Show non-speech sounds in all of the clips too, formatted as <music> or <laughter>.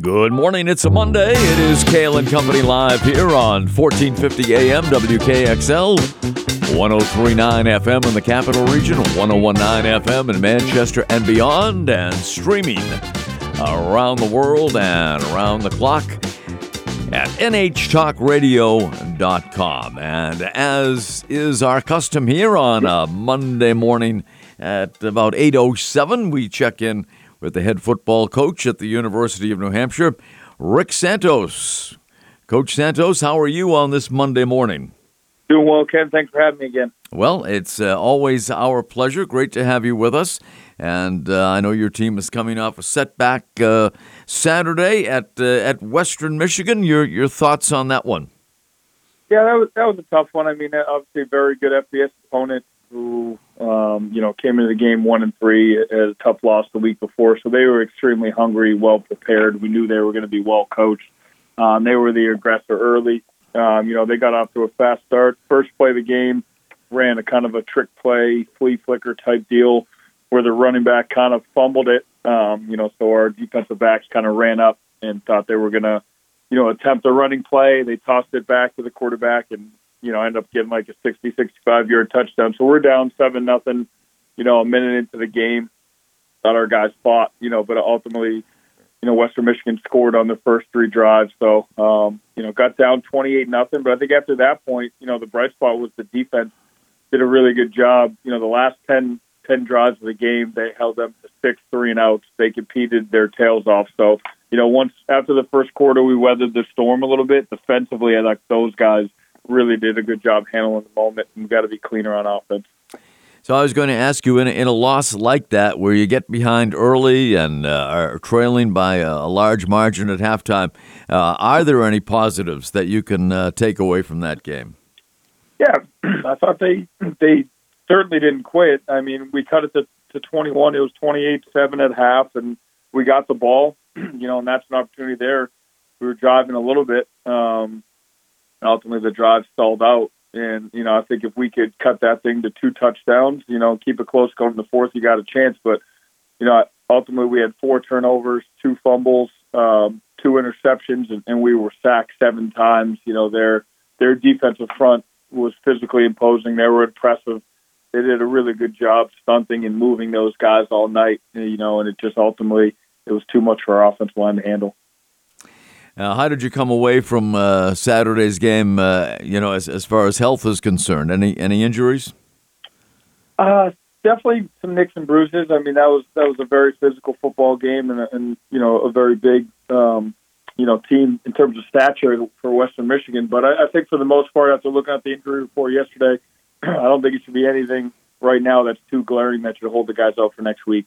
Good morning. It's a Monday. It is Cail and Company live here on 1450 AM WKXL, 1039 FM in the capital region, 1019 FM in Manchester and beyond, and streaming around the world and around the clock at nhtalkradio.com. And as is our custom here on a Monday morning at about 8:07, we check in with the head football coach at the University of New Hampshire, Rick Santos. Coach Santos, how are you on this Monday morning? Doing well, Ken. Thanks for having me again. Well, it's uh, always our pleasure. Great to have you with us. And uh, I know your team is coming off a setback uh, Saturday at uh, at Western Michigan. Your your thoughts on that one? Yeah, that was that was a tough one. I mean, obviously a very good FBS opponent who um, you know came into the game one and three, had a tough loss the week before, so they were extremely hungry, well prepared. We knew they were going to be well coached. Um, they were the aggressor early. Um, you know, they got off to a fast start. First play of the game, ran a kind of a trick play, flea flicker type deal where the running back kind of fumbled it. Um, you know, so our defensive backs kind of ran up and thought they were going to, you know, attempt a running play. They tossed it back to the quarterback and, you know, end up getting like a 60, 65 yard touchdown. So we're down seven nothing, you know, a minute into the game. Thought our guys fought, you know, but ultimately, you know, Western Michigan scored on the first three drives. So, um, you know, got down 28 nothing. But I think after that point, you know, the bright spot was the defense did a really good job. You know, the last 10, 10 drives of the game, they held them to six three and outs. They competed their tails off. So, you know, once after the first quarter, we weathered the storm a little bit. Defensively, I like those guys really did a good job handling the moment. And we've got to be cleaner on offense. So I was going to ask you in a, in a loss like that, where you get behind early and uh, are trailing by a, a, large margin at halftime, uh, are there any positives that you can uh, take away from that game? Yeah, <clears throat> I thought they they certainly didn't quit. I mean, we cut it to, to 21. It was 28-7 at half, and we got the ball. <clears throat> You know, and that's an opportunity there. We were driving a little bit. Um, ultimately, the drive stalled out. And, you know, I think if we could cut that thing to two touchdowns, you know, keep it close going to the fourth, you got a chance. But, you know, ultimately we had four turnovers, two fumbles, um, two interceptions, and, and we were sacked seven times. You know, their their defensive front was physically imposing. They were impressive they did a really good job stunting and moving those guys all night. You know, and it just ultimately it was too much for our offensive line to handle. Now, how did you come away from uh, Saturday's game? Uh, you know, as as far as health is concerned, any any injuries? Uh, definitely some nicks and bruises. I mean, that was that was a very physical football game, and, and you know, a very big, um, you know, team in terms of stature for Western Michigan. But I, I think for the most part, after looking at the injury report yesterday, <clears throat> I don't think it should be anything right now that's too glaring that should hold the guys out for next week.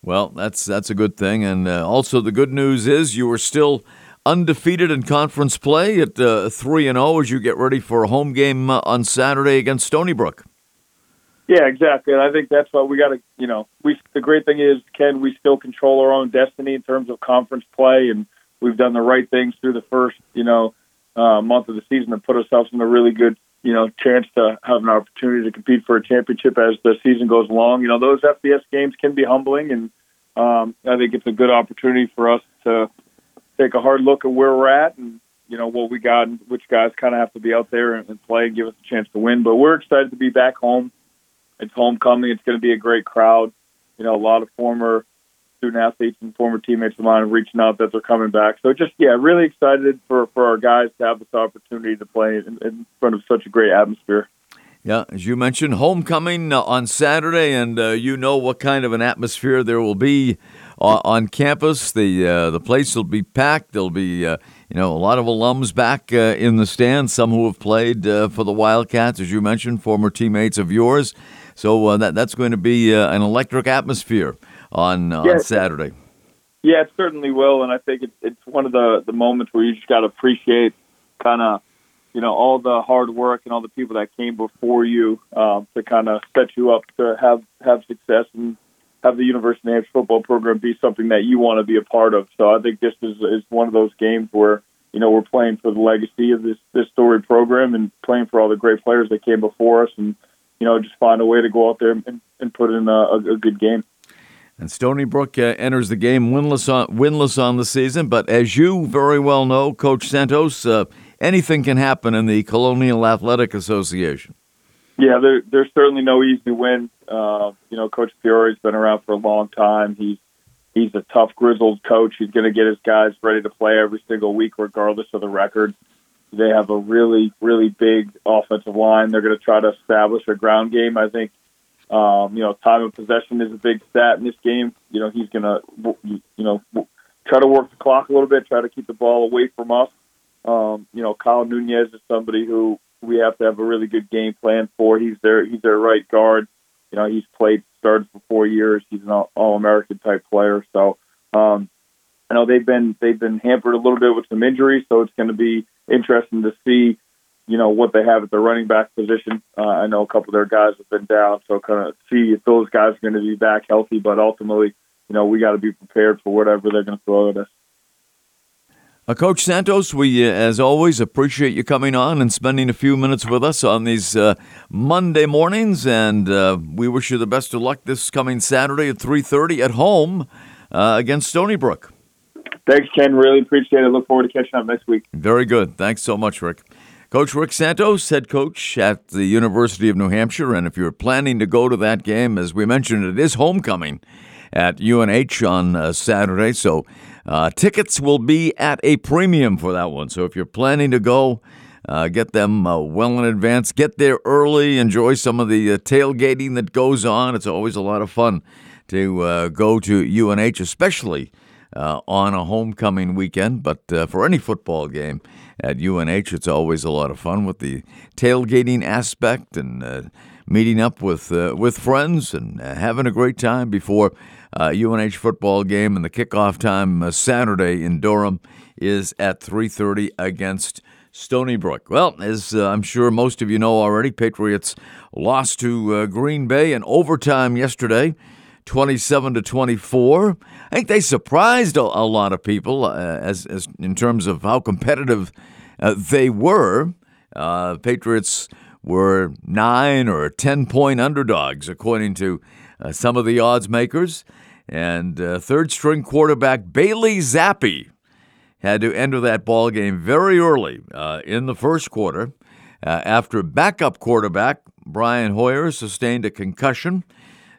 Well, that's that's a good thing, and uh, also the good news is you are still undefeated in conference play at uh, three and zero oh as you get ready for a home game uh, on Saturday against Stony Brook. Yeah, exactly. And I think that's what we got to, you know, we the great thing is, Ken, we still control our own destiny in terms of conference play, and we've done the right things through the first, you know, uh, month of the season to put ourselves in a really good you know, chance to have an opportunity to compete for a championship as the season goes along. You know, those FBS games can be humbling, and um, I think it's a good opportunity for us to take a hard look at where we're at and you know what we got and which guys kind of have to be out there and, and play and give us a chance to win. But we're excited to be back home. It's homecoming. It's going to be a great crowd. You know, a lot of former student athletes and former teammates of mine reaching out that they're coming back. So just yeah, really excited for for our guys to have this opportunity to play in, in front of such a great atmosphere. Yeah, as you mentioned, homecoming uh, on Saturday, and uh, you know what kind of an atmosphere there will be uh, on campus. The uh, the place will be packed. There'll be uh, you know a lot of alums back uh, in the stands. Some who have played for the Wildcats, as you mentioned, former teammates of yours. So that that's going to be an electric atmosphere on on Saturday. Yeah, it certainly will, and I think it's it's one of the the moments where you just got to appreciate kind of you know all the hard work and all the people that came before you um, to kind of set you up to have have success and have the University of Hampshire football program be something that you want to be a part of. So I think this is is one of those games where you know we're playing for the legacy of this this story program and playing for all the great players that came before us, and you know just find a way to go out there and, and put in a, a good game. And Stony Brook uh, enters the game winless on, winless on the season. But as you very well know, Coach Santos, uh, anything can happen in the Colonial Athletic Association. Yeah, there, there's certainly no easy win. Uh, you know, Coach Priore's been around for a long time. He's he's a tough, grizzled coach. He's going to get his guys ready to play every single week, regardless of the record. They have a really, really big offensive line. They're going to try to establish a ground game. I think, um, you know, time of possession is a big stat in this game. You know, he's going to, you know, try to work the clock a little bit, try to keep the ball away from us. Um, you know, Kyle Nunez is somebody who we have to have a really good game plan for. He's their he's their right guard. You know, he's played started for four years. He's an all American type player. So, um, I know they've been they've been hampered a little bit with some injuries. So it's going to be interesting to see, you know, what they have at the running back position. Uh, I know a couple of their guys have been down, so kind of see if those guys are going to be back healthy. But ultimately, you know, we got to be prepared for whatever they're going to throw at us. Uh, Coach Santos, we, uh, as always, appreciate you coming on and spending a few minutes with us on these uh, Monday mornings, and uh, we wish you the best of luck this coming Saturday at 3.30 at home uh, against Stony Brook. Thanks, Ken. Really appreciate it. Look forward to catching up next week. Very good. Thanks so much, Rick. Coach Rick Santos, head coach at the University of New Hampshire, and if you're planning to go to that game, as we mentioned, it is homecoming at UNH on uh, Saturday, so uh, tickets will be at a premium for that one. So if you're planning to go, uh, get them uh, well in advance. Get there early. Enjoy some of the uh, tailgating that goes on. It's always a lot of fun to uh, go to UNH, especially uh, on a homecoming weekend. But for any football game at UNH, it's always a lot of fun with the tailgating aspect and meeting up with with friends and having a great time before uh, UNH football game, and the kickoff time uh, Saturday in Durham is at 3:30 against Stony Brook. Well, as uh, I'm sure most of you know already, Patriots lost to uh, Green Bay in overtime yesterday. 27 to 24. I think they surprised a, a lot of people uh, as, as in terms of how competitive uh, they were. Patriots were nine or 10 point underdogs, according to uh, some of the odds makers. And uh, third string quarterback Bailey Zappe had to enter that ball game very early uh, in the first quarter uh, after backup quarterback Brian Hoyer sustained a concussion.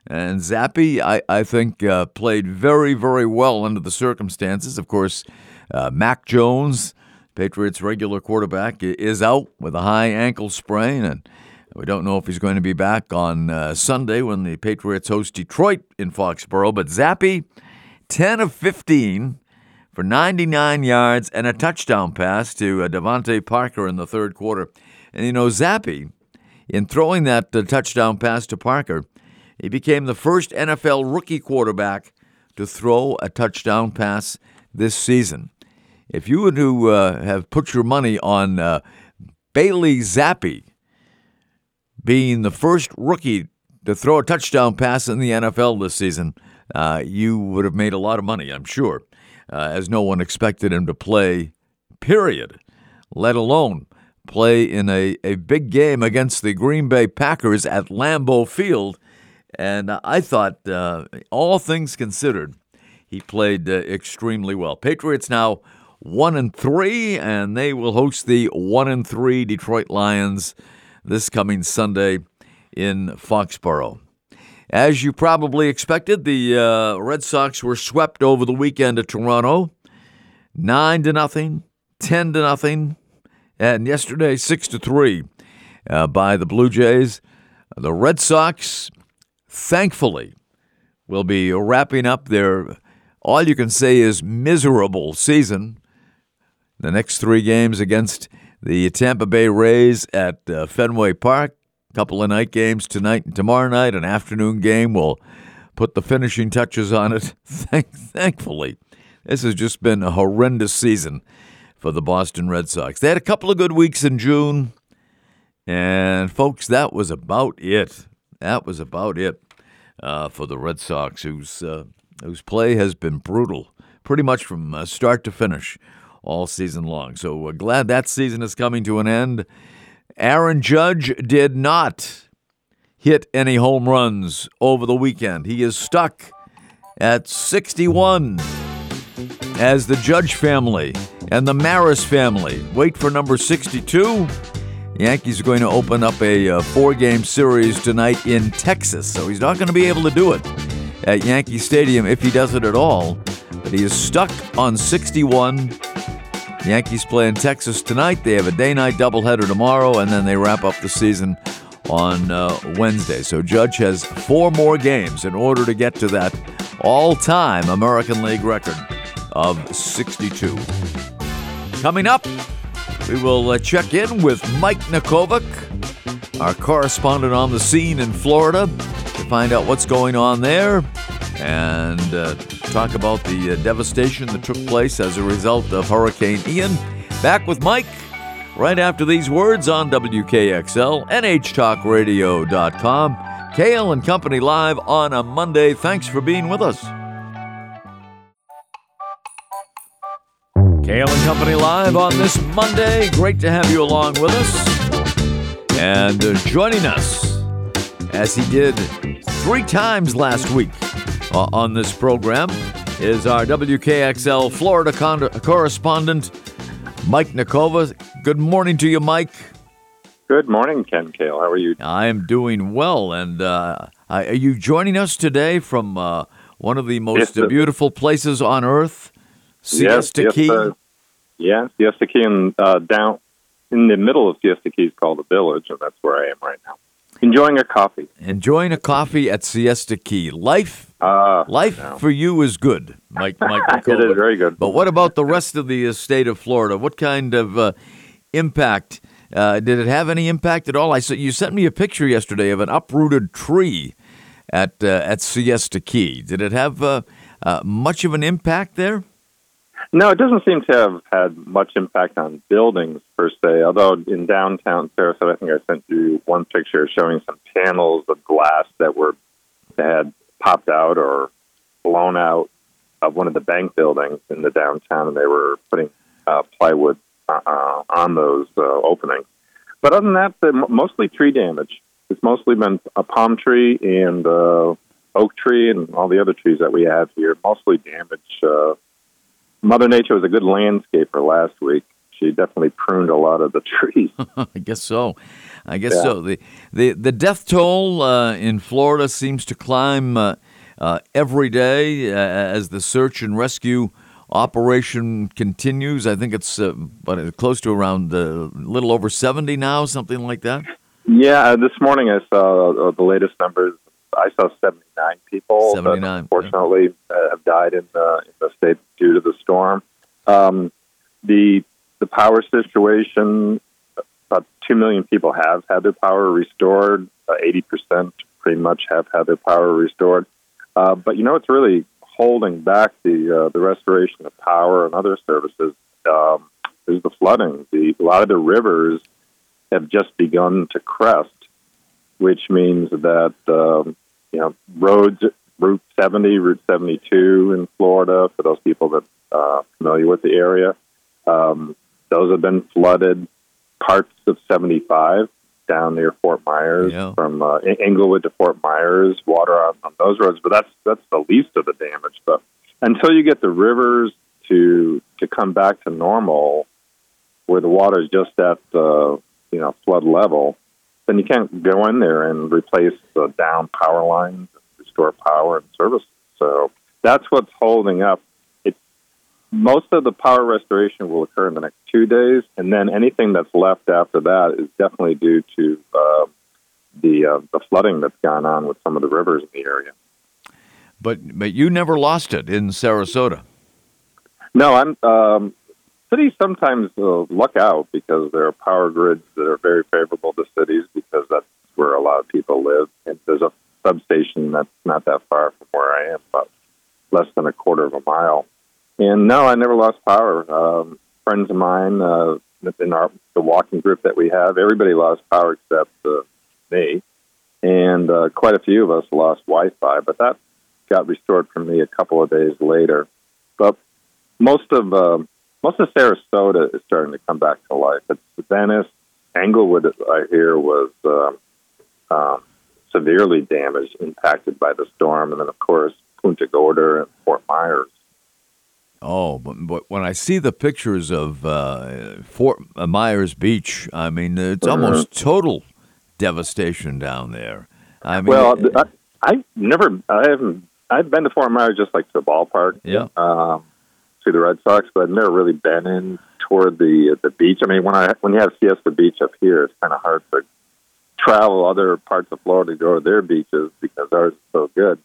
And Zappe, I, I think, uh, played very, very well under the circumstances. Of course, uh, Mac Jones, Patriots' regular quarterback, is out with a high ankle sprain, and we don't know if he's going to be back on uh, Sunday when the Patriots host Detroit in Foxborough. But Zappe, 10 of 15 for 99 yards and a touchdown pass to uh, DeVante Parker in the third quarter. And you know, Zappe, in throwing that uh, touchdown pass to Parker, he became the first NFL rookie quarterback to throw a touchdown pass this season. If you were to uh, have put your money on uh, Bailey Zappe being the first rookie to throw a touchdown pass in the NFL this season, uh, you would have made a lot of money, I'm sure, uh, as no one expected him to play, period, let alone play in a, a big game against the Green Bay Packers at Lambeau Field. And I thought, uh, all things considered, he played uh, extremely well. Patriots now one and three, and they will host the one and three Detroit Lions this coming Sunday in Foxborough. As you probably expected, the uh, Red Sox were swept over the weekend at Toronto, nine to nothing, ten to nothing, and yesterday six to three uh, by the Blue Jays. The Red Sox, thankfully, will be wrapping up their all you can say is miserable season. The next three games against the Tampa Bay Rays at uh, Fenway Park. A couple of night games tonight and tomorrow night. An afternoon game will put the finishing touches on it. <laughs> Thankfully, this has just been a horrendous season for the Boston Red Sox. They had a couple of good weeks in June, and folks, that was about it. That was about it uh, for the Red Sox, whose uh, whose play has been brutal, pretty much from uh, start to finish all season long. So we're glad that season is coming to an end. Aaron Judge did not hit any home runs over the weekend. He is stuck at 61 as the Judge family and the Maris family wait for number 62. Yankees are going to open up a, uh, four game series tonight in Texas, so he's not going to be able to do it at Yankee Stadium if he does it at all. But he is stuck on 61. Yankees play in Texas tonight. They have a day night doubleheader tomorrow, and then they wrap up the season on uh, Wednesday. So Judge has four more games in order to get to that all time American League record of 62. Coming up, we will uh, check in with Mike Nakovic, our correspondent on the scene in Florida, to find out what's going on there and uh, talk about the uh, devastation that took place as a result of Hurricane Ian. Back with Mike right after these words on WKXL, NHTalkRadio.com, Cail and Company Live on a Monday. Thanks for being with us. Cail and Company Live on this Monday. Great to have you along with us. And uh, joining us, as he did three times last week uh, on this program, is our WKXL Florida con- correspondent, Mike Nikova. Good morning to you, Mike. Good morning, Ken Cail. How are you? I am doing well. And uh, are you joining us today from uh, one of the most Yes, beautiful places on earth, Siesta yes, Key? Yes, yeah, Siesta Key, and uh, down in the middle of Siesta Key is called the Village, and that's where I am right now, enjoying a coffee. Enjoying a coffee at Siesta Key. Life, Uh, life no. for you is good, Mike. Mike <laughs> it Nakova. very good. But what about the rest of the uh, state of Florida? What kind of uh, impact uh, did it have? Any impact at all? I saw you sent me a picture yesterday of an uprooted tree at uh, at Siesta Key. Did it have uh, uh, much of an impact there? No, it doesn't seem to have had much impact on buildings per se. Although in downtown Sarasota, I think I sent you one picture showing some panels of glass that were that had popped out or blown out of one of the bank buildings in the downtown, and they were putting uh, plywood uh, uh, on those uh, openings. But other than that, mostly tree damage. It's mostly been a palm tree and uh, oak tree and all the other trees that we have here, mostly damaged. Uh, Mother Nature was a good landscaper last week. She definitely pruned a lot of the trees. <laughs> I guess so. I guess Yeah. so. The the the death toll uh, in Florida seems to climb uh, uh, every day uh, as the search and rescue operation continues. I think it's uh, what, uh, close to around a little over seventy now, something like that. yeah, uh, this morning I saw uh, the latest numbers. I saw 79 people 79, that yeah. unfortunately uh, have died in the, in the state due to the storm. Um, the the power situation, about 2 million people have had their power restored. Uh, 80% pretty much have had their power restored. Uh, but you know it's really holding back the uh, the restoration of power and other services um, is the flooding. The, a lot of the rivers have just begun to crest, which means that um, you know roads, Route 70, Route 72 in Florida, for those people that are familiar with the area, um, those have been flooded. Parts of 75 down near Fort Myers, Yeah. from uh, Englewood to Fort Myers, water on, on those roads. But that's that's the least of the damage. But until you get the rivers to to come back to normal, where the water is just at uh, you know flood level, then you can't go in there and replace the down power lines, restore power and service. So that's what's holding up. Most of the power restoration will occur in the next two days, and then anything that's left after that is definitely due to uh, the uh, the flooding that's gone on with some of the rivers in the area. But but you never lost it in Sarasota. No, I'm. Um, cities sometimes uh, luck out because there are power grids that are very favorable to cities because that's where a lot of people live. And there's a substation that's not that far from where I am, about less than a quarter of a mile. And no, I never lost power. Um, friends of mine uh, in our the walking group that we have, everybody lost power except uh, me, and uh, quite a few of us lost Wi-Fi. But that got restored for me a couple of days later. But most of uh, most of Sarasota is starting to come back to life. It's Venice, Englewood, I hear, was um, um, severely damaged, impacted by the storm, and then of course Punta Gorda and Fort Myers. Oh, but, but when I see the pictures of uh, Fort Myers Beach, I mean, it's Mhm. almost total devastation down there. I mean, Well, I, I never, I haven't, I've been to Fort Myers just like to the ballpark, yeah, um, to the Red Sox, but I've never really been in toward the the beach. I mean, when I when you have Siesta Beach up here, it's kind of hard to travel other parts of Florida to go to their beaches because ours is so good.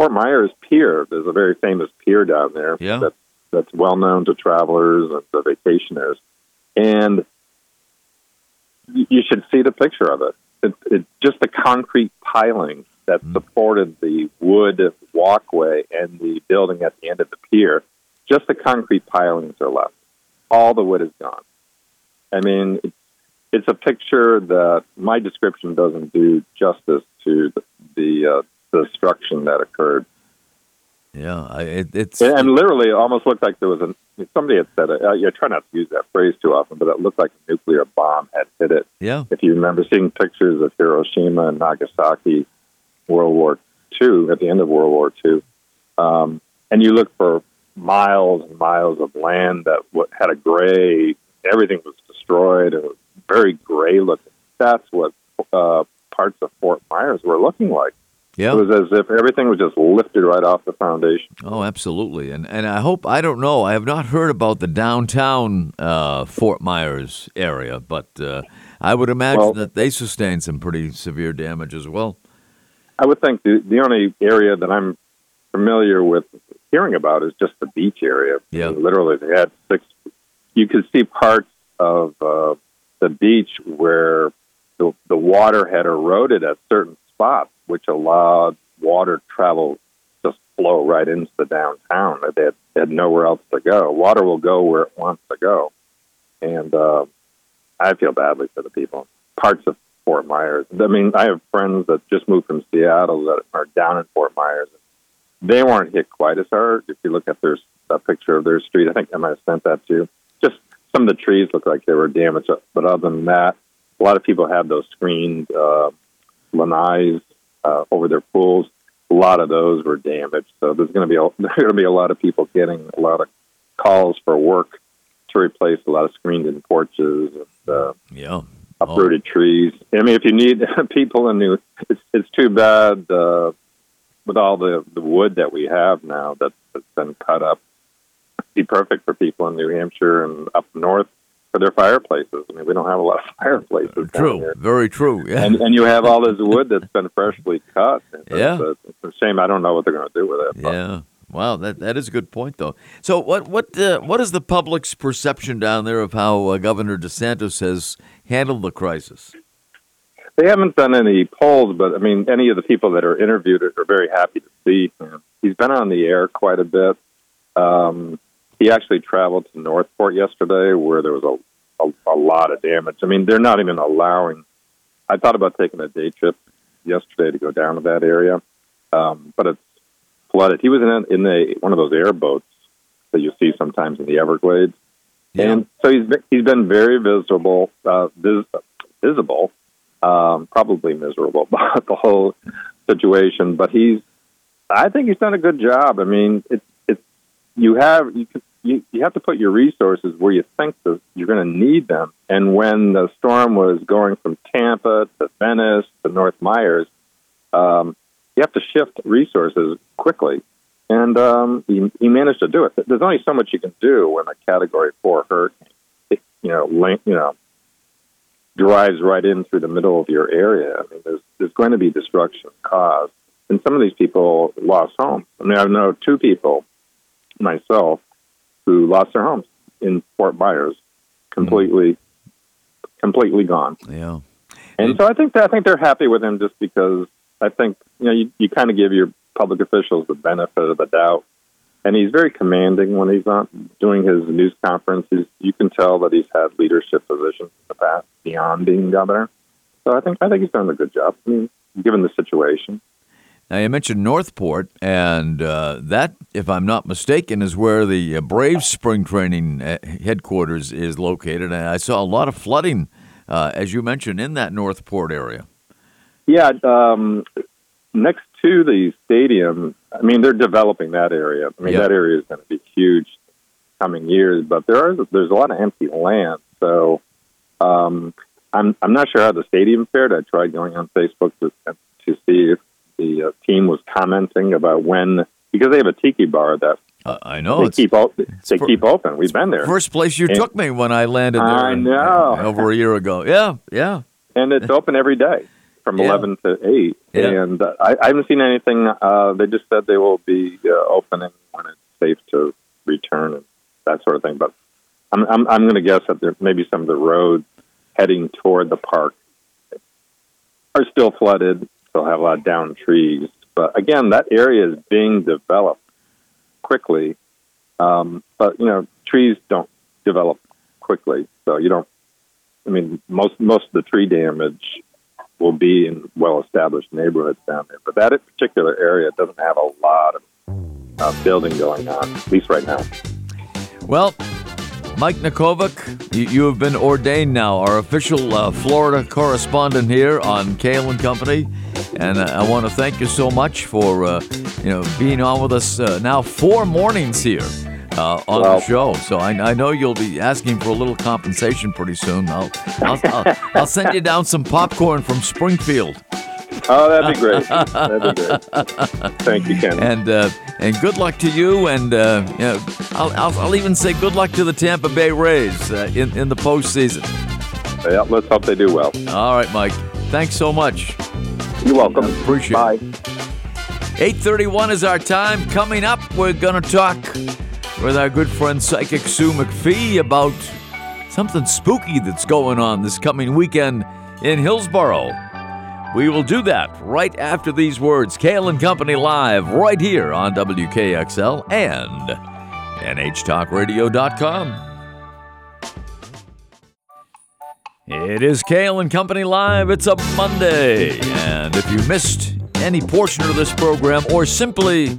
Fort Myers Pier, there's a very famous pier down there Yeah. that, that's well known to travelers and the vacationers, and you should see the picture of it. It, it just the concrete piling that Mm. supported the wood walkway and the building at the end of the pier. Just the concrete pilings are left. All the wood is gone. I mean, it's, it's a picture that my description doesn't do justice to the the, uh, the destruction that occurred. yeah, I, it, it's And, and literally, it almost looked like there was a somebody had said it. Uh, you try not to use that phrase too often, but it looked like a nuclear bomb had hit it. yeah, If you remember seeing pictures of Hiroshima and Nagasaki, World War II, at the end of World War II, um, and you look for miles and miles of land that wa- had a gray, everything was destroyed it was very gray looking. That's what uh, parts of Fort Myers were looking like. Yeah. It was as if everything was just lifted right off the foundation. Oh, absolutely, and and I hope I don't know. I have not heard about the downtown uh, Fort Myers area, but uh, I would imagine Well- that they sustained some pretty severe damage as well. I would think the, the only area that I'm familiar with hearing about is just the beach area. Yeah. I mean, literally, they had six. You could see parts of uh, the beach where the, the water had eroded at certain spots, which allowed water travel just flow right into the downtown. They had, they had nowhere else to go. Water will go where it wants to go, and uh, I feel badly for the people. Parts of Fort Myers. I mean, I have friends that just moved from Seattle that are down in Fort Myers. They weren't hit quite as hard. If you look at their a picture of their street, I think I might have sent that to you. Just some of the trees look like they were damaged, but other than that, a lot of people have those screened uh, lanais uh, over their pools. A lot of those were damaged, so there's going to be a, <laughs> there's going to be a lot of people getting a lot of calls for work to replace a lot of screened-in porches and uh, Yeah. uprooted trees. I mean, if you need <laughs> people in New, it's it's too bad uh, with all the the wood that we have now that, that's been cut up. It'd be perfect for people in New Hampshire and up north for their fireplaces. I mean, we don't have a lot of <laughs> fireplaces. True. Very true. Yeah. And and you have all this <laughs> wood that's been freshly cut. It's, Yeah. a, it's a shame. I don't know what they're going to do with it. but- Yeah. Wow, that that is a good point, though. So, what what uh, what is the public's perception down there of how uh, Governor DeSantis has handled the crisis? They haven't done any polls, but I mean, any of the people that are interviewed are very happy to see him. He's been on the air quite a bit. Um, he actually traveled to North Port yesterday, where there was a, a, a lot of damage. I mean, they're not even allowing. I thought about taking a day trip yesterday to go down to that area, um, but it's flooded. He was in in the one of those airboats that you see sometimes in the Everglades. Yeah. And so he's been, he's been very visible, uh, vis, visible, um, probably miserable <laughs> about the whole situation. But he's, I think he's done a good job. I mean, it's it's you have you can, you, you have to put your resources where you think that you're going to need them. And when the storm was going from Tampa to Venice to North Myers, um, you have to shift resources quickly. And um, he, he managed to do it. There's only so much you can do when a Category Four hurricane, it, you know, link, you know, drives right in through the middle of your area. I mean, there's there's going to be destruction caused, and some of these people lost homes. I mean, I know two people, myself, who lost their homes in Fort Myers, completely, completely gone. Yeah. And so I think that, I think they're happy with him just because I think you know you, you kind of give your public officials the benefit of the doubt, and he's very commanding when he's not doing his news conferences. You can tell that he's had leadership positions in the past beyond being governor. So I think I think he's done a good job. I mean, given the situation. Now you mentioned North Port, and uh, that, if I'm not mistaken, is where the uh, Braves spring training uh, headquarters is located. And I saw a lot of flooding, uh, as you mentioned, in that North Port area. Yeah, um, next to the stadium, I mean, they're developing that area. I mean, Yeah. that area is going to be huge coming years, but there are there's a lot of empty land. So um, I'm I'm not sure how the stadium fared. I tried going on Facebook to to see if the uh, team was commenting about when because they have a tiki bar that Uh, I know they it's keep op- they keep open. We've been there, first place you And- took me when I landed there. I in- know. over a year ago. Yeah, yeah. and it's open every day from Yeah. eleven to eight. Yeah. And uh, I, I haven't seen anything. Uh, they just said they will be uh, opening when it's safe to return and that sort of thing. But I'm I'm, I'm going to guess that there maybe some of the roads heading toward the park are still flooded. They'll have a lot of down trees. But again, that area is being developed quickly. Um, but you know, trees don't develop quickly, so you don't. I mean, most most of the tree damage will be in well-established neighborhoods down there, but that particular area doesn't have a lot of uh, building going on, at least right now. Well, Mike Nikovic, you, you have been ordained now, our official uh, Florida correspondent here on Cail and Company, and uh, I want to thank you so much for uh, you know being on with us uh, now four mornings here. Uh, on the show, so I, I know you'll be asking for a little compensation pretty soon. I'll I'll, I'll, I'll send you down some popcorn from Springfield, <laughs> Oh, that'd be great. that'd be great. Thank you, Ken. and uh, and good luck to you. And uh, you know, I'll, I'll I'll even say good luck to the Tampa Bay Rays uh, in in the postseason. yeah, let's hope they do well. All right, Mike. Thanks so much. You're welcome. I Appreciate Bye. it. 8:31 is our time. Coming up, we're going to talk with our good friend Psychic Sue McPhee about something spooky that's going on this coming weekend in Hillsborough. We will do that right after these words. Cail and Company live right here on WKXL and NHTalkRadio.com. It is Cail and Company Live. It's a Monday. And if you missed any portion of this program or simply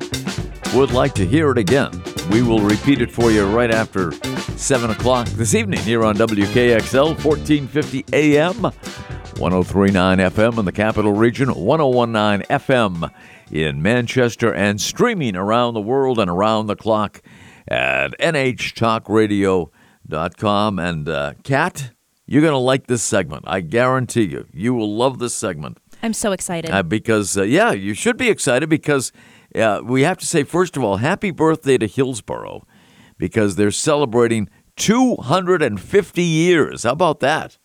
would like to hear it again, we will repeat it for you right after 7 o'clock this evening here on WKXL 1450 AM, 1039 FM in the capital region, 1019 FM in Manchester, and streaming around the world and around the clock at nhtalkradio.com. And uh, Kat, you're going to like this segment. I guarantee you. You will love this segment. I'm so excited. Uh, because, uh, yeah, you should be excited because uh, we have to say, first of all, happy birthday to Hillsborough because they're celebrating 250 years. How about that?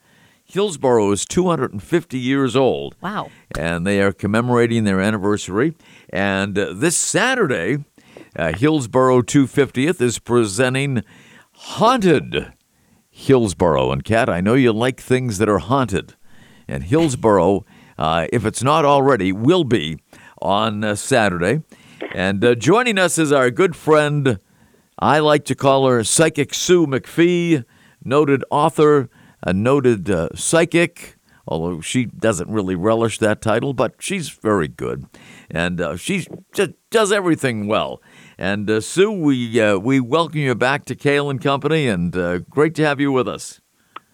Hillsborough is 250 years old. wow. And they are commemorating their anniversary. And uh, this Saturday, uh, Hillsborough 250th is presenting Haunted Hillsborough. And Kat, I know you like things that are haunted. And Hillsborough, uh, if it's not already, will be on uh, Saturday. And uh, joining us is our good friend, I like to call her Psychic Sue McPhee, noted author, a noted uh, psychic, although she doesn't really relish that title, but she's very good. And uh, she just does everything well. And uh, Sue, we, uh, we welcome you back to Cail and Company, and uh, great to have you with us.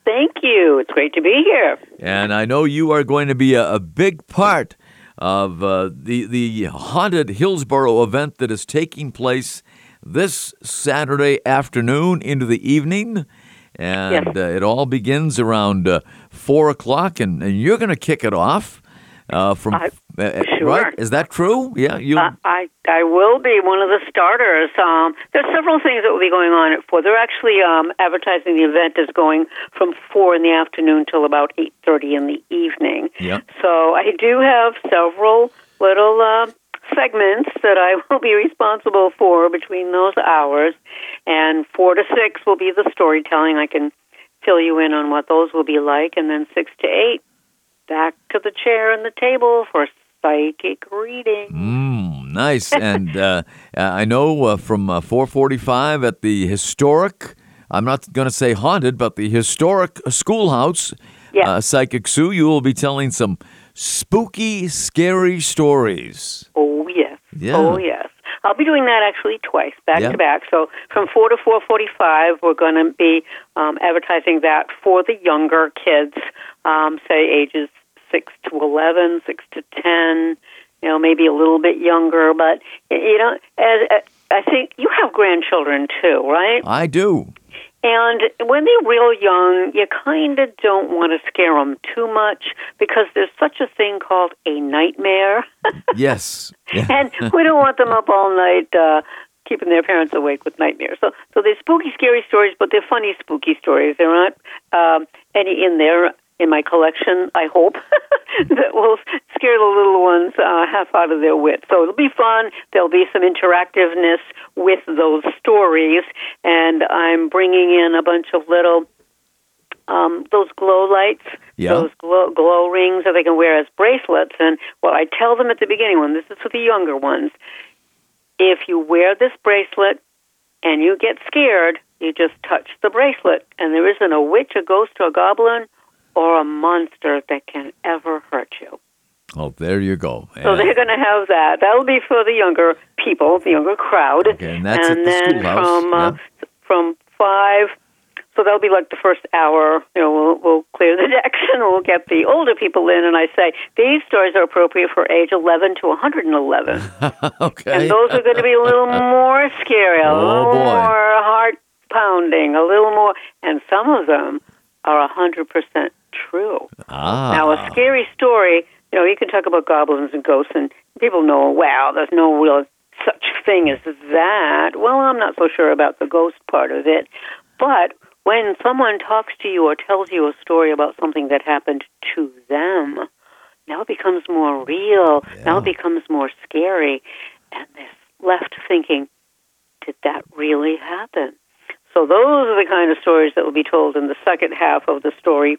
Thank you. It's great to be here. And I know you are going to be a, a big part of uh, the the haunted Hillsborough event that is taking place this Saturday afternoon into the evening, and Yes. uh, it all begins around uh, four o'clock, and, and you're going to kick it off uh, from I- uh, sure. right? Is that true? Yeah, you. Uh, I I will be one of the starters. Um, there's several things that will be going on at four. They're actually um, advertising the event is going from four in the afternoon till about eight thirty in the evening. Yeah. So I do have several little uh, segments that I will be responsible for between those hours, and four to six will be the storytelling. I can fill you in on what those will be like, and then six to eight, back to the chair and the table for psychic reading. Mm, nice. <laughs> and uh, I know uh, from uh, 445 at the historic, I'm not going to say haunted, but the historic schoolhouse, Yeah. uh, Psychic Sue, you will be telling some spooky, scary stories. Oh yes. Yeah. Oh yes. I'll be doing that actually twice, back Yeah. to back. So from four to four forty-five, we're going to be um, advertising that for the younger kids, um, say ages six to eleven, six to ten, you know, maybe a little bit younger. But you know, as, as I think you have grandchildren too, right? I do. And when they're real young, you kind of don't want to scare them too much because there's such a thing called a nightmare. <laughs> yes. and we don't want them up all night uh, keeping their parents awake with nightmares. So, so they're spooky, scary stories, but they're funny, spooky stories. There aren't um, any in there in my collection, I hope, <laughs> that will scare the little ones uh, half out of their wits. So it'll be fun. There'll be some interactiveness with those stories, and I'm bringing in a bunch of little um, those glow lights, yeah. those glow, glow rings that they can wear as bracelets. And what I tell them at the beginning, when this is for the younger ones, if you wear this bracelet and you get scared, you just touch the bracelet, and there isn't a witch, a ghost, or a goblin or a monster that can ever hurt you. Oh, there you go. So they're going to have that. That'll be for the younger people, the younger crowd. Okay, and that's and at the then schoolhouse. from uh, yeah. from five. So that'll be like the first hour. You know, we'll, we'll clear the <laughs> decks and we'll get the older people in. And I say these stories are appropriate for age 11 to 111. <laughs> okay. And those are going to be a little <laughs> more scary, a Oh, little boy. more heart pounding, a little more. And some of them are 100% true. ah. Now, a scary story, you know, you can talk about goblins and ghosts, and people know, wow, there's no real such thing as that. Well, I'm not so sure about the ghost part of it. But when someone talks to you or tells you a story about something that happened to them, now it becomes more real. Now it becomes more scary. And they're left thinking, did that really happen? So those are the kind of stories that will be told in the second half of the story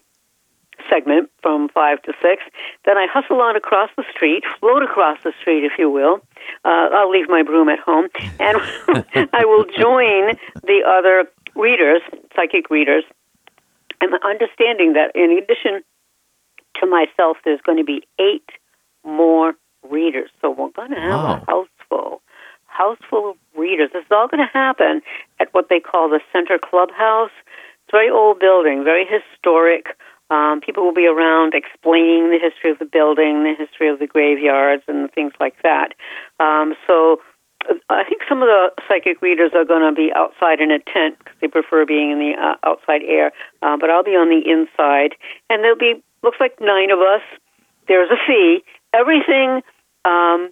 segment from five to six. Then I hustle on across the street, float across the street, if you will. Uh, I'll leave my broom at home, and <laughs> I will join the other readers, psychic readers, and understanding that in addition to myself, there's going to be eight more readers. So we're going to have Wow. a house full, house full of readers. This is all going to happen at what they call the Center Clubhouse. It's a very old building, very historic. Um, people will be around explaining the history of the building, the history of the graveyards, and things like that. Um, so uh, I think some of the psychic readers are going to be outside in a tent because they prefer being in the uh, outside air. Uh, but I'll be on the inside, and there'll be looks like nine of us. There's a fee. Everything um,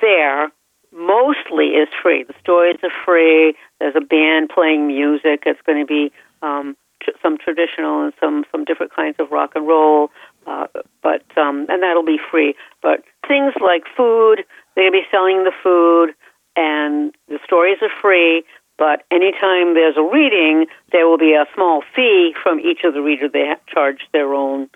there mostly is free. The stories are free. There's a band playing music. It's going to be um, some traditional and some some different kinds of rock and roll. Uh, but um, and that'll be free. But things like food, they're to be selling the food, and the stories are free. But anytime there's a reading, there will be a small fee from each of the readers. They ha- charge their own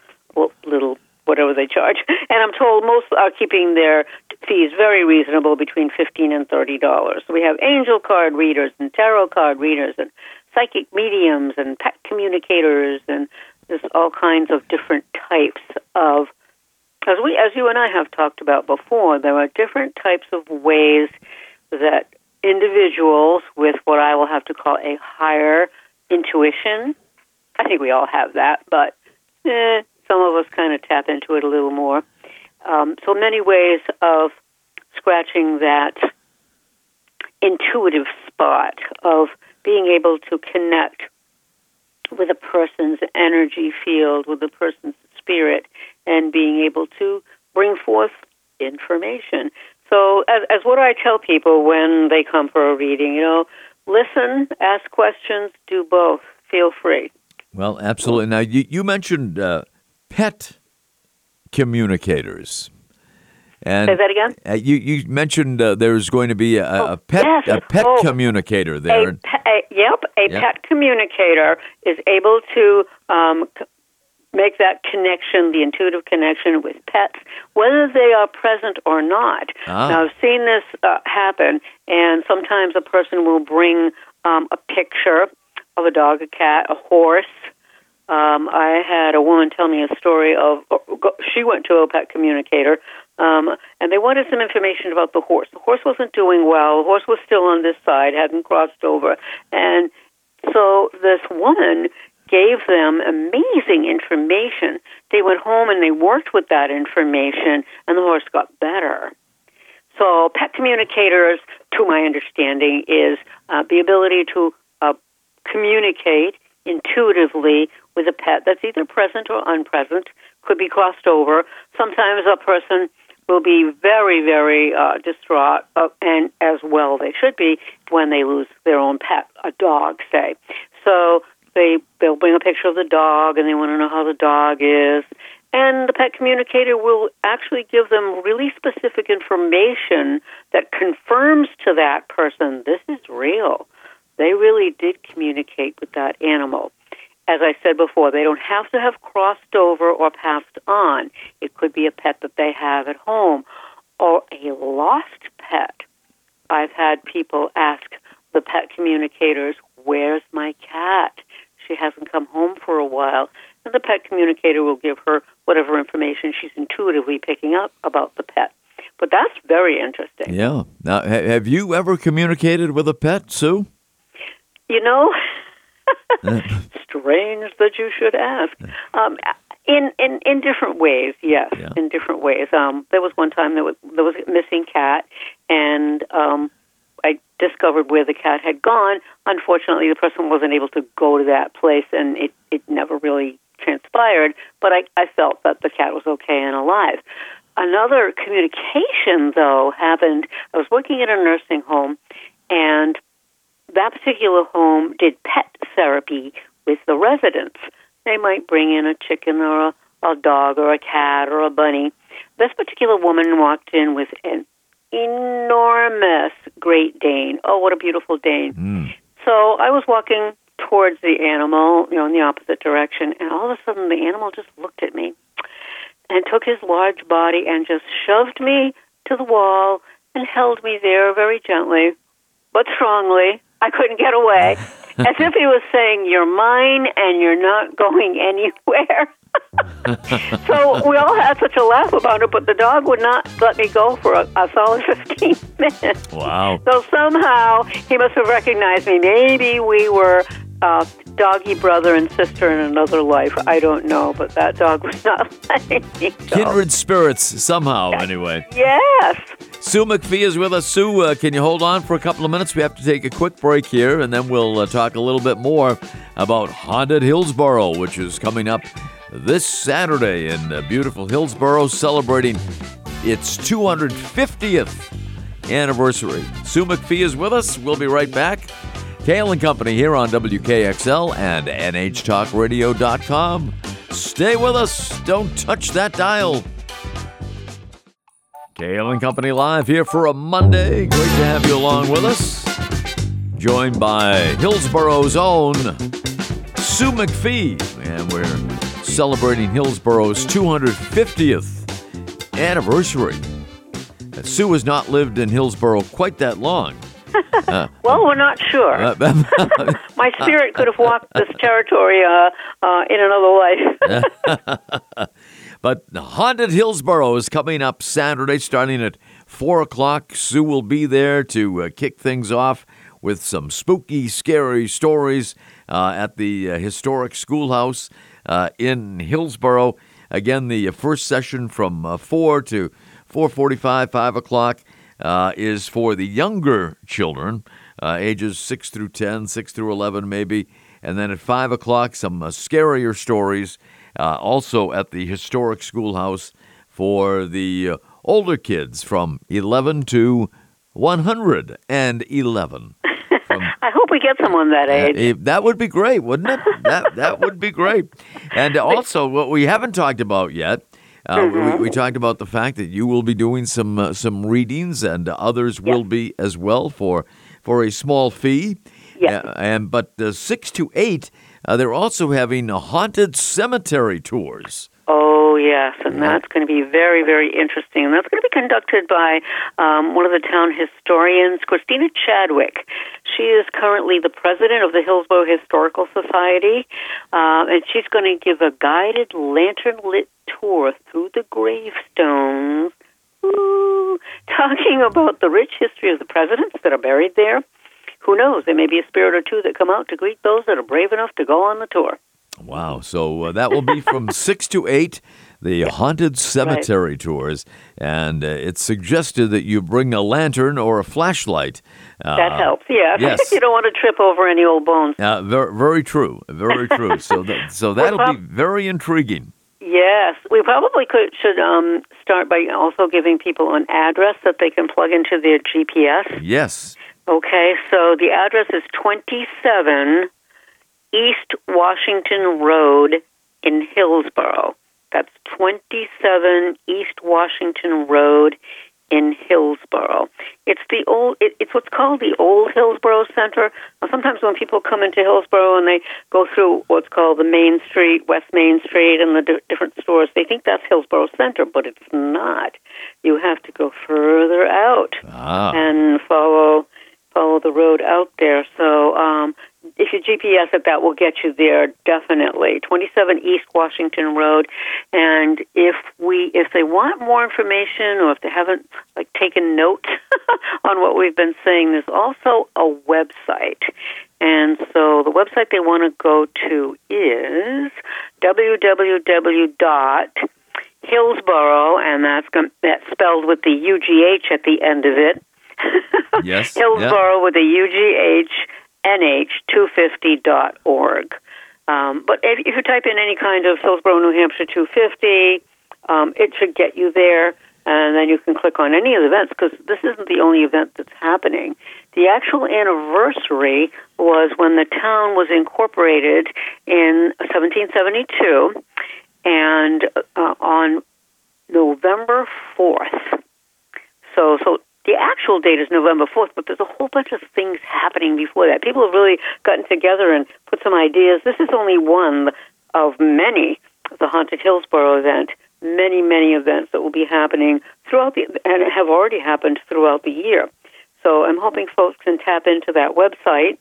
little whatever they charge. <laughs> And I'm told most are keeping their fees very reasonable, between fifteen and thirty dollars. So we have angel card readers and tarot card readers and psychic mediums and pet communicators and there's all kinds of different types of as we as you and I have talked about before, there are different types of ways that individuals with what I will have to call a higher intuition. I think we all have that, but eh, some of us kind of tap into it a little more. Um, so many ways of scratching that intuitive spot of being able to connect with a person's energy field, with a person's spirit, and being able to bring forth information. So, as, as what do I tell people when they come for a reading, you know, listen, ask questions, do both. Feel free. Well, absolutely. Now, you, you mentioned uh, pet communicators. And Say that again? Uh, you you mentioned uh, there's going to be a, Oh, a pet yes. a pet Oh. communicator there. A, pe- a, yep, a Yep. pet communicator is able to um, c- make that connection, the intuitive connection with pets, whether they are present or not. Ah. Now, I've seen this uh, happen, and sometimes a person will bring um, a picture of a dog, a cat, a horse. Um, I had a woman tell me a story of she went to a pet communicator, um, and they wanted some information about the horse. The horse wasn't doing well. The horse was still on this side, hadn't crossed over, and so this woman gave them amazing information. They went home and they worked with that information, and the horse got better. So, pet communicators, to my understanding, is uh, the ability to uh, communicate intuitively with a pet that's either present or unpresent, could be crossed over. Sometimes a person will be very, very uh, distraught, uh, and as well they should be when they lose their own pet, a dog, say. So they they'll bring a picture of the dog, and they want to know how the dog is. And the pet communicator will actually give them really specific information that confirms to that person this is real. They really did communicate with that animal as I said before, they don't have to have crossed over or passed on. It could be a pet that they have at home or a lost pet. I've had people ask the pet communicators, Where's my cat? She hasn't come home for a while. And the pet communicator will give her whatever information she's intuitively picking up about the pet. But that's very interesting. Yeah. Now, have you ever communicated with a pet, Sue? You know, Strange that you should ask. Um, in, in in different ways, yes, yeah. in different ways. Um, there was one time there was there was a missing cat, and um, I discovered where the cat had gone. Unfortunately, the person wasn't able to go to that place, and it it never really transpired. But I I felt that the cat was okay and alive. Another communication, though, happened. I was working at a nursing home, and that particular home did pet therapy with the residents. They might bring in a chicken or a, a dog or a cat or a bunny. This particular woman walked in with an enormous Great Dane. Oh, what a beautiful Dane. Mm. So I was walking towards the animal, you know, in the opposite direction, and all of a sudden the animal just looked at me and took his large body and just shoved me to the wall and held me there very gently but strongly I couldn't get away. <laughs> As if he was saying, You're mine and you're not going <laughs> anywhere. <laughs> so we all had such a laugh about it, but the dog would not let me go for a, a solid 15 minutes. Wow. So somehow he must have recognized me. Maybe we were uh, doggy brother and sister in another life. I don't know, but that dog was <laughs> not letting me go. Kindred spirits, somehow, anyway. Yes. Sue McPhee is with us. Sue, uh, can you hold on for a couple of minutes? We have to take a quick break here, and then we'll uh, talk a little bit more about Haunted Hillsborough, which is coming up this Saturday in uh, beautiful Hillsborough, celebrating its 250th anniversary. Sue McPhee is with us. We'll be right back. Cail and Company here on WKXL and NHTalkRadio.com. Stay with us. Don't touch that dial. Cail and Company live here for a Monday. Great to have you along with us. Joined by Hillsborough's own Sue McPhee. And we're celebrating Hillsborough's 250th anniversary. Sue has not lived in Hillsborough quite that long. Uh, <laughs> well, we're not sure. Uh, <laughs> My spirit could have walked this territory uh, uh in another life. <laughs> but Haunted Hillsborough is coming up Saturday, starting at 4 o'clock. Sue will be there to uh, kick things off with some spooky, scary stories uh, at the historic schoolhouse in Hillsborough. Again, the first session from 4 to 4.45, 5 o'clock uh, is for the younger children, uh, ages 6 through 10, 6 through 11 maybe. And then at 5 o'clock, some uh, scarier stories, uh, also at the historic schoolhouse for the uh, older kids from 11 to 111. <laughs> I hope we get someone that age. Uh, that would be great, wouldn't it? that that would be great. And <laughs> also, what we haven't talked about yet uh, mm-hmm. we, we, talked about the fact that you will be doing some uh, some readings, and others yes. will be as well for for a small fee. Yes. Uh, and but the six to eight, uh, they're also having haunted cemetery tours. Oh yes, and that's going to be very very interesting. And that's going to be conducted by um, one of the town historians, Christina Chadwick. She is currently the president of the Hillsborough Historical Society, uh, and she's going to give a guided lantern lit tour through the gravestones, ooh, talking about the rich history of the presidents that are buried there. Who knows? There may be a spirit or two that come out to greet those that are brave enough to go on the tour. Wow. So uh, that will be from <laughs> 6 to 8, the Haunted Cemetery tours. And uh, it's suggested that you bring a lantern or a flashlight. Uh, That helps, yeah. yes. <laughs> you don't want to trip over any old bones. Uh, very, very true. Very true. So, <laughs> that, so that'll be very intriguing. Yes, we probably could should um, start by also giving people an address that they can plug into their GPS. Yes. Okay, so the address is 27 East Washington Road in Hillsborough. That's 27 East Washington Road in Hillsborough. It's the old. It, it's what's called the Old Hillsborough Center. Now, sometimes when people come into Hillsborough and they go through what's called the Main Street, West Main Street, and the di- different stores, they think that's Hillsborough Center, but it's not. You have to go further out Ah. and follow follow the road out there. So um, if you GPS it, that will get you there definitely. 27 East Washington Road. And if we if they want more information or if they haven't like taken note <laughs> on what we've been saying, there's also a website. And so the website they want to go to is www dot Hillsborough, and that's that's spelled with the UGH at the end of it. <laughs> Yes, Hillsborough with a UGH NH250.org. Um, but if, you type in any kind of Hillsborough, New Hampshire 250, um, it should get you there, and then you can click on any of the events because this isn't the only event that's happening. The actual anniversary was when the town was incorporated in 1772, and uh, on November 4th. So, so the actual date is November 4th, but there's a whole bunch of things happening before that. People have really gotten together and put some ideas. This is only one of many the Haunted Hillsborough event. Many, many events that will be happening throughout the, and have already happened throughout the year. So I'm hoping folks can tap into that website,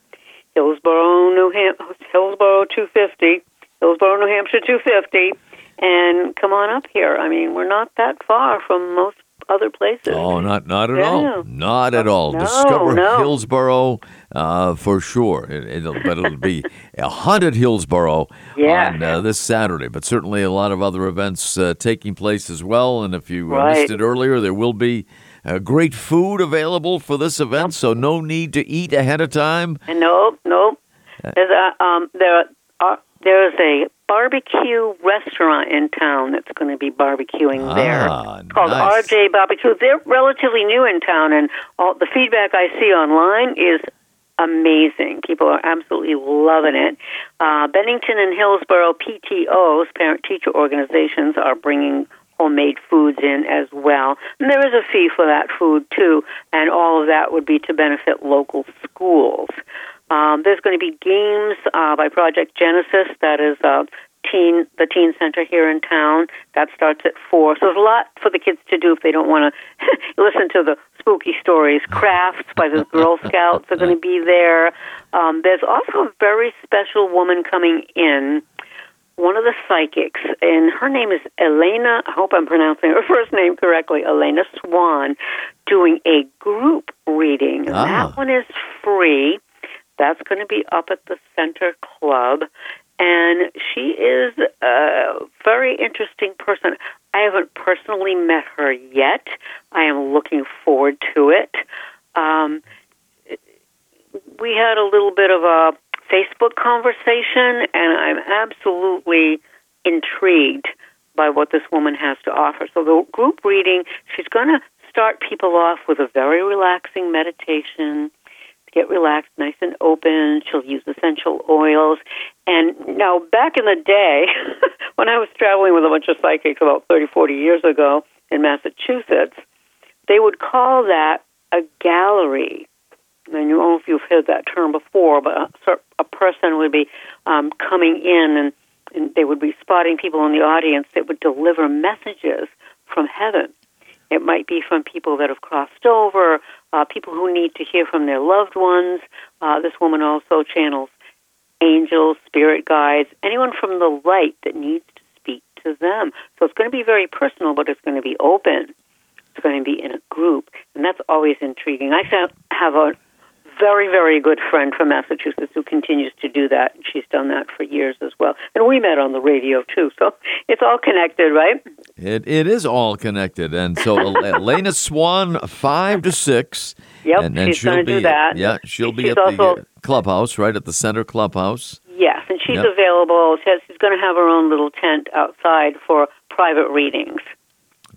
Hillsborough, New Ham- Hillsborough 250, Hillsborough, New Hampshire 250, and come on up here. I mean, we're not that far from most other places. Oh, not not at Yeah. all. Not at all. No, Discover no. Hillsborough uh, for sure. It, it'll, but it'll be a haunted Hillsborough <laughs> Yeah. on uh, this Saturday. But certainly a lot of other events uh, taking place as well. And if you uh, Right. missed it earlier, there will be uh, great food available for this event. So no need to eat ahead of time. And nope, nope. There's a um, there are there's a barbecue restaurant in town that's going to be barbecuing there. Ah, It's called nice. RJ Barbecue. They're relatively new in town, and all the feedback I see online is amazing. People are absolutely loving it. Uh, Bennington and Hillsborough PTOs, parent teacher organizations, are bringing homemade foods in as well. And there is a fee for that food too, and all of that would be to benefit local schools. Um, there's going to be games uh, by Project Genesis. That is uh, teen the teen center here in town. That starts at four. So there's a lot for the kids to do if they don't want to <laughs> listen to the spooky stories. Crafts by the Girl Scouts are going to be there. Um, there's also a very special woman coming in. One of the psychics, and her name is Elena. I hope I'm pronouncing <laughs> her first name correctly. Elena Swan, doing a group reading. Ah. That one is free. That's going to be up at the Center Club. And she is a very interesting person. I haven't personally met her yet. I am looking forward to it. Um, we had a little bit of a Facebook conversation, and I'm absolutely intrigued by what this woman has to offer. So, the group reading, she's going to start people off with a very relaxing meditation get relaxed, nice and open. She'll use essential oils. And now, back in the day, <laughs> when I was traveling with a bunch of psychics about 30, 40 years ago in Massachusetts, they would call that a gallery. And I don't know if you've heard that term before, but a, person would be um, coming in and, and they would be spotting people in the audience that would deliver messages from heaven. It might be from people that have crossed over, uh, people who need to hear from their loved ones. Uh, this woman also channels angels, spirit guides, anyone from the light that needs to speak to them. So it's going to be very personal, but it's going to be open. It's going to be in a group, and that's always intriguing. I have a very, very good friend from Massachusetts who continues to do that. and She's done that for years as well. And we met on the radio too, so <laughs> it's all connected, right? It it is all connected, and so <laughs> Elena Swan, five to six. Yep, and, and she's going to do that. yeah, she'll be She's at the also- uh, clubhouse, right at the center clubhouse. Yes, and she's Yep. available. She has- She's going to have her own little tent outside for private readings.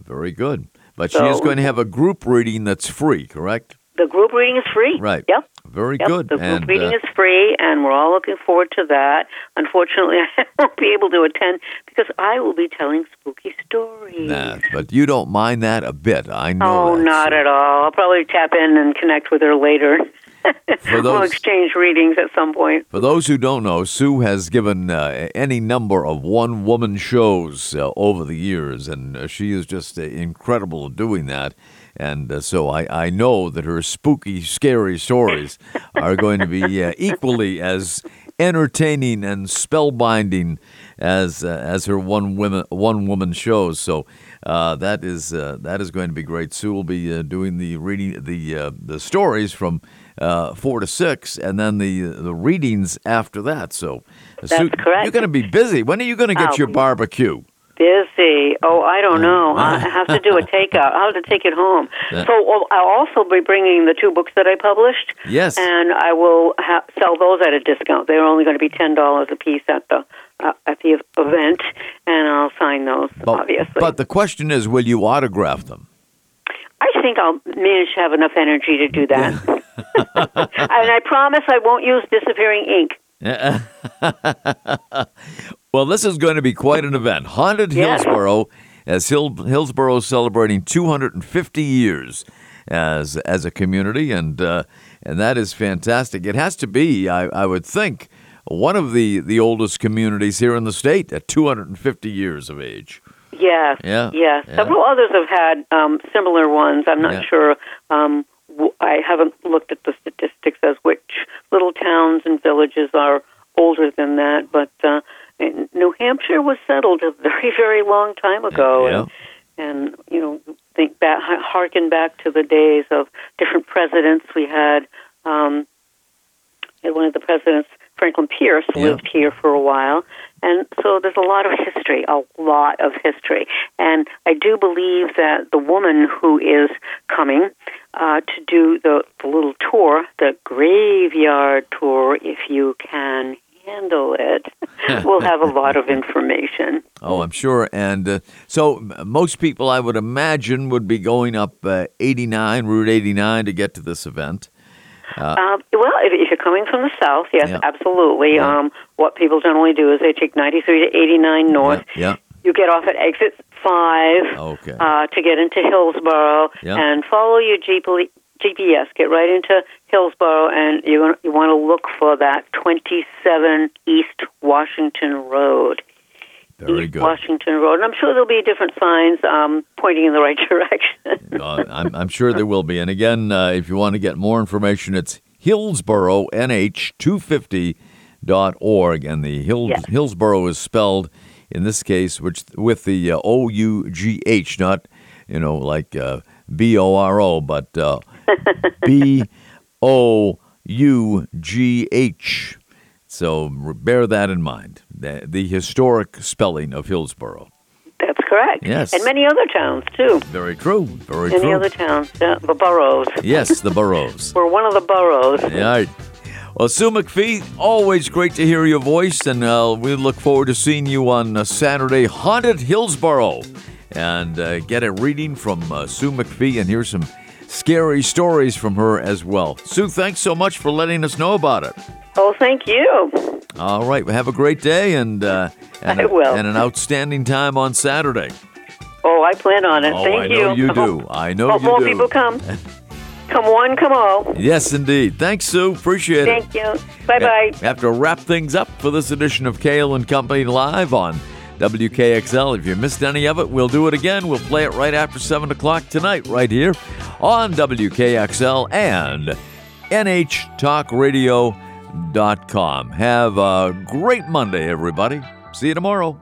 Very good. But she is going to have a group reading that's free, correct? The group reading is free. Right. Yep. Very Yep, good. the group and reading uh, is free, and we're all looking forward to that. Unfortunately, <laughs> I won't be able to attend because I will be telling spooky stories. nah, but you don't mind that a bit. I know. oh, that. not at all. I'll probably tap in and connect with her later. <laughs> For we'll exchange readings at some point. For those who don't know, Sue has given uh, any number of one woman shows uh, over the years, and uh, she is just uh, incredible at doing that. And uh, so I, I know that her spooky, scary stories are going to be uh, equally as entertaining and spellbinding as uh, as her one women one woman shows. So uh, that is uh, that is going to be great. Sue will be uh, doing the reading the uh, the stories from uh, four to six, and then the the readings after that. So uh, Sue, correct. You're going to be busy. When are you going to get I'll your barbecue? Busy. Oh, I don't know. I have to do a <laughs> takeout. I'll have to take it home. Yeah. So I'll also be bringing the two books that I published. Yes. And I will ha- sell those at a discount. They're only going to be ten dollars a piece at the uh, at the event, and I'll sign those. But, obviously, but the question is, will you autograph them? I think I'll manage to have enough energy to do that. <laughs> <laughs> and I promise I won't use disappearing ink. <laughs> well, this is going to be quite an event. Haunted Yeah. Hillsborough, as Hill, Hillsborough is celebrating 250 years as as a community, and uh, and that is fantastic. It has to be, I, I would think, one of the, the oldest communities here in the state at 250 years of age. Yes. Yeah, Yes. yeah. Several others have had um, similar ones. I'm not Yeah. sure. Um, I haven't looked at the statistics as which little towns and villages are older than that, but uh, New Hampshire was settled a very, very long time ago, Yeah. and, and you know, think back, harken back to the days of different presidents we had. Um, and one of the presidents, Franklin Pierce, Yeah. lived here for a while. And so there's a lot of history, a lot of history. And I do believe that the woman who is coming uh, to do the, the little tour, the graveyard tour, if you can handle it, <laughs> will have a lot of information. Oh, I'm sure. And uh, so most people, I would imagine, would be going up uh, 89, Route 89 to get to this event. Uh, well, if, if you're coming from the south, yes, Yeah. absolutely. Yeah. Um, what people generally do is they take 93 to 89 north. Yeah. You get off at exit five Okay. uh, to get into Hillsborough, and follow your GP- GPS. Get right into Hillsborough, and you're gonna, you want to look for that 27 East Washington Road. Very East good. Washington Road, and I'm sure there'll be different signs um, pointing in the right <laughs> direction. uh, I'm, I'm sure there will be. And again, uh, if you want to get more information, it's hillsborough.nh250.org. And the Hills, Yes. Hillsborough is spelled, in this case, which with the uh, O U G H, not, you know, like uh, B O R O, but uh, <laughs> B O U G H. So bear that in mind, the, the historic spelling of Hillsborough. That's correct. Yes. And many other towns, too. Very true. Very Many true. Many other towns, yeah, the boroughs. Yes, the <laughs> boroughs. We're one of the boroughs. All right. Well, Sue McPhee, always great to hear your voice, and uh, we look forward to seeing you on uh, Saturday, Haunted Hillsborough, and uh, get a reading from uh, Sue McPhee and hear some scary stories from her as well. Sue, thanks so much for letting us know about it. Oh, thank you. All right, well, have a great day and uh, <laughs> and, will. and an outstanding time on Saturday. Oh, I plan on it. oh, thank I you. know you do. I know hope you more do. people come. <laughs> come one, come all. Yes, indeed. Thanks, Sue. Appreciate it. Thank you. Bye bye. We have to wrap things up for this edition of Kale and Company Live on WKXL. If you missed any of it, we'll do it again. We'll play it right after 7 o'clock tonight, right here on WKXL and NHTalkRadio.com. Have a great Monday, everybody. See you tomorrow.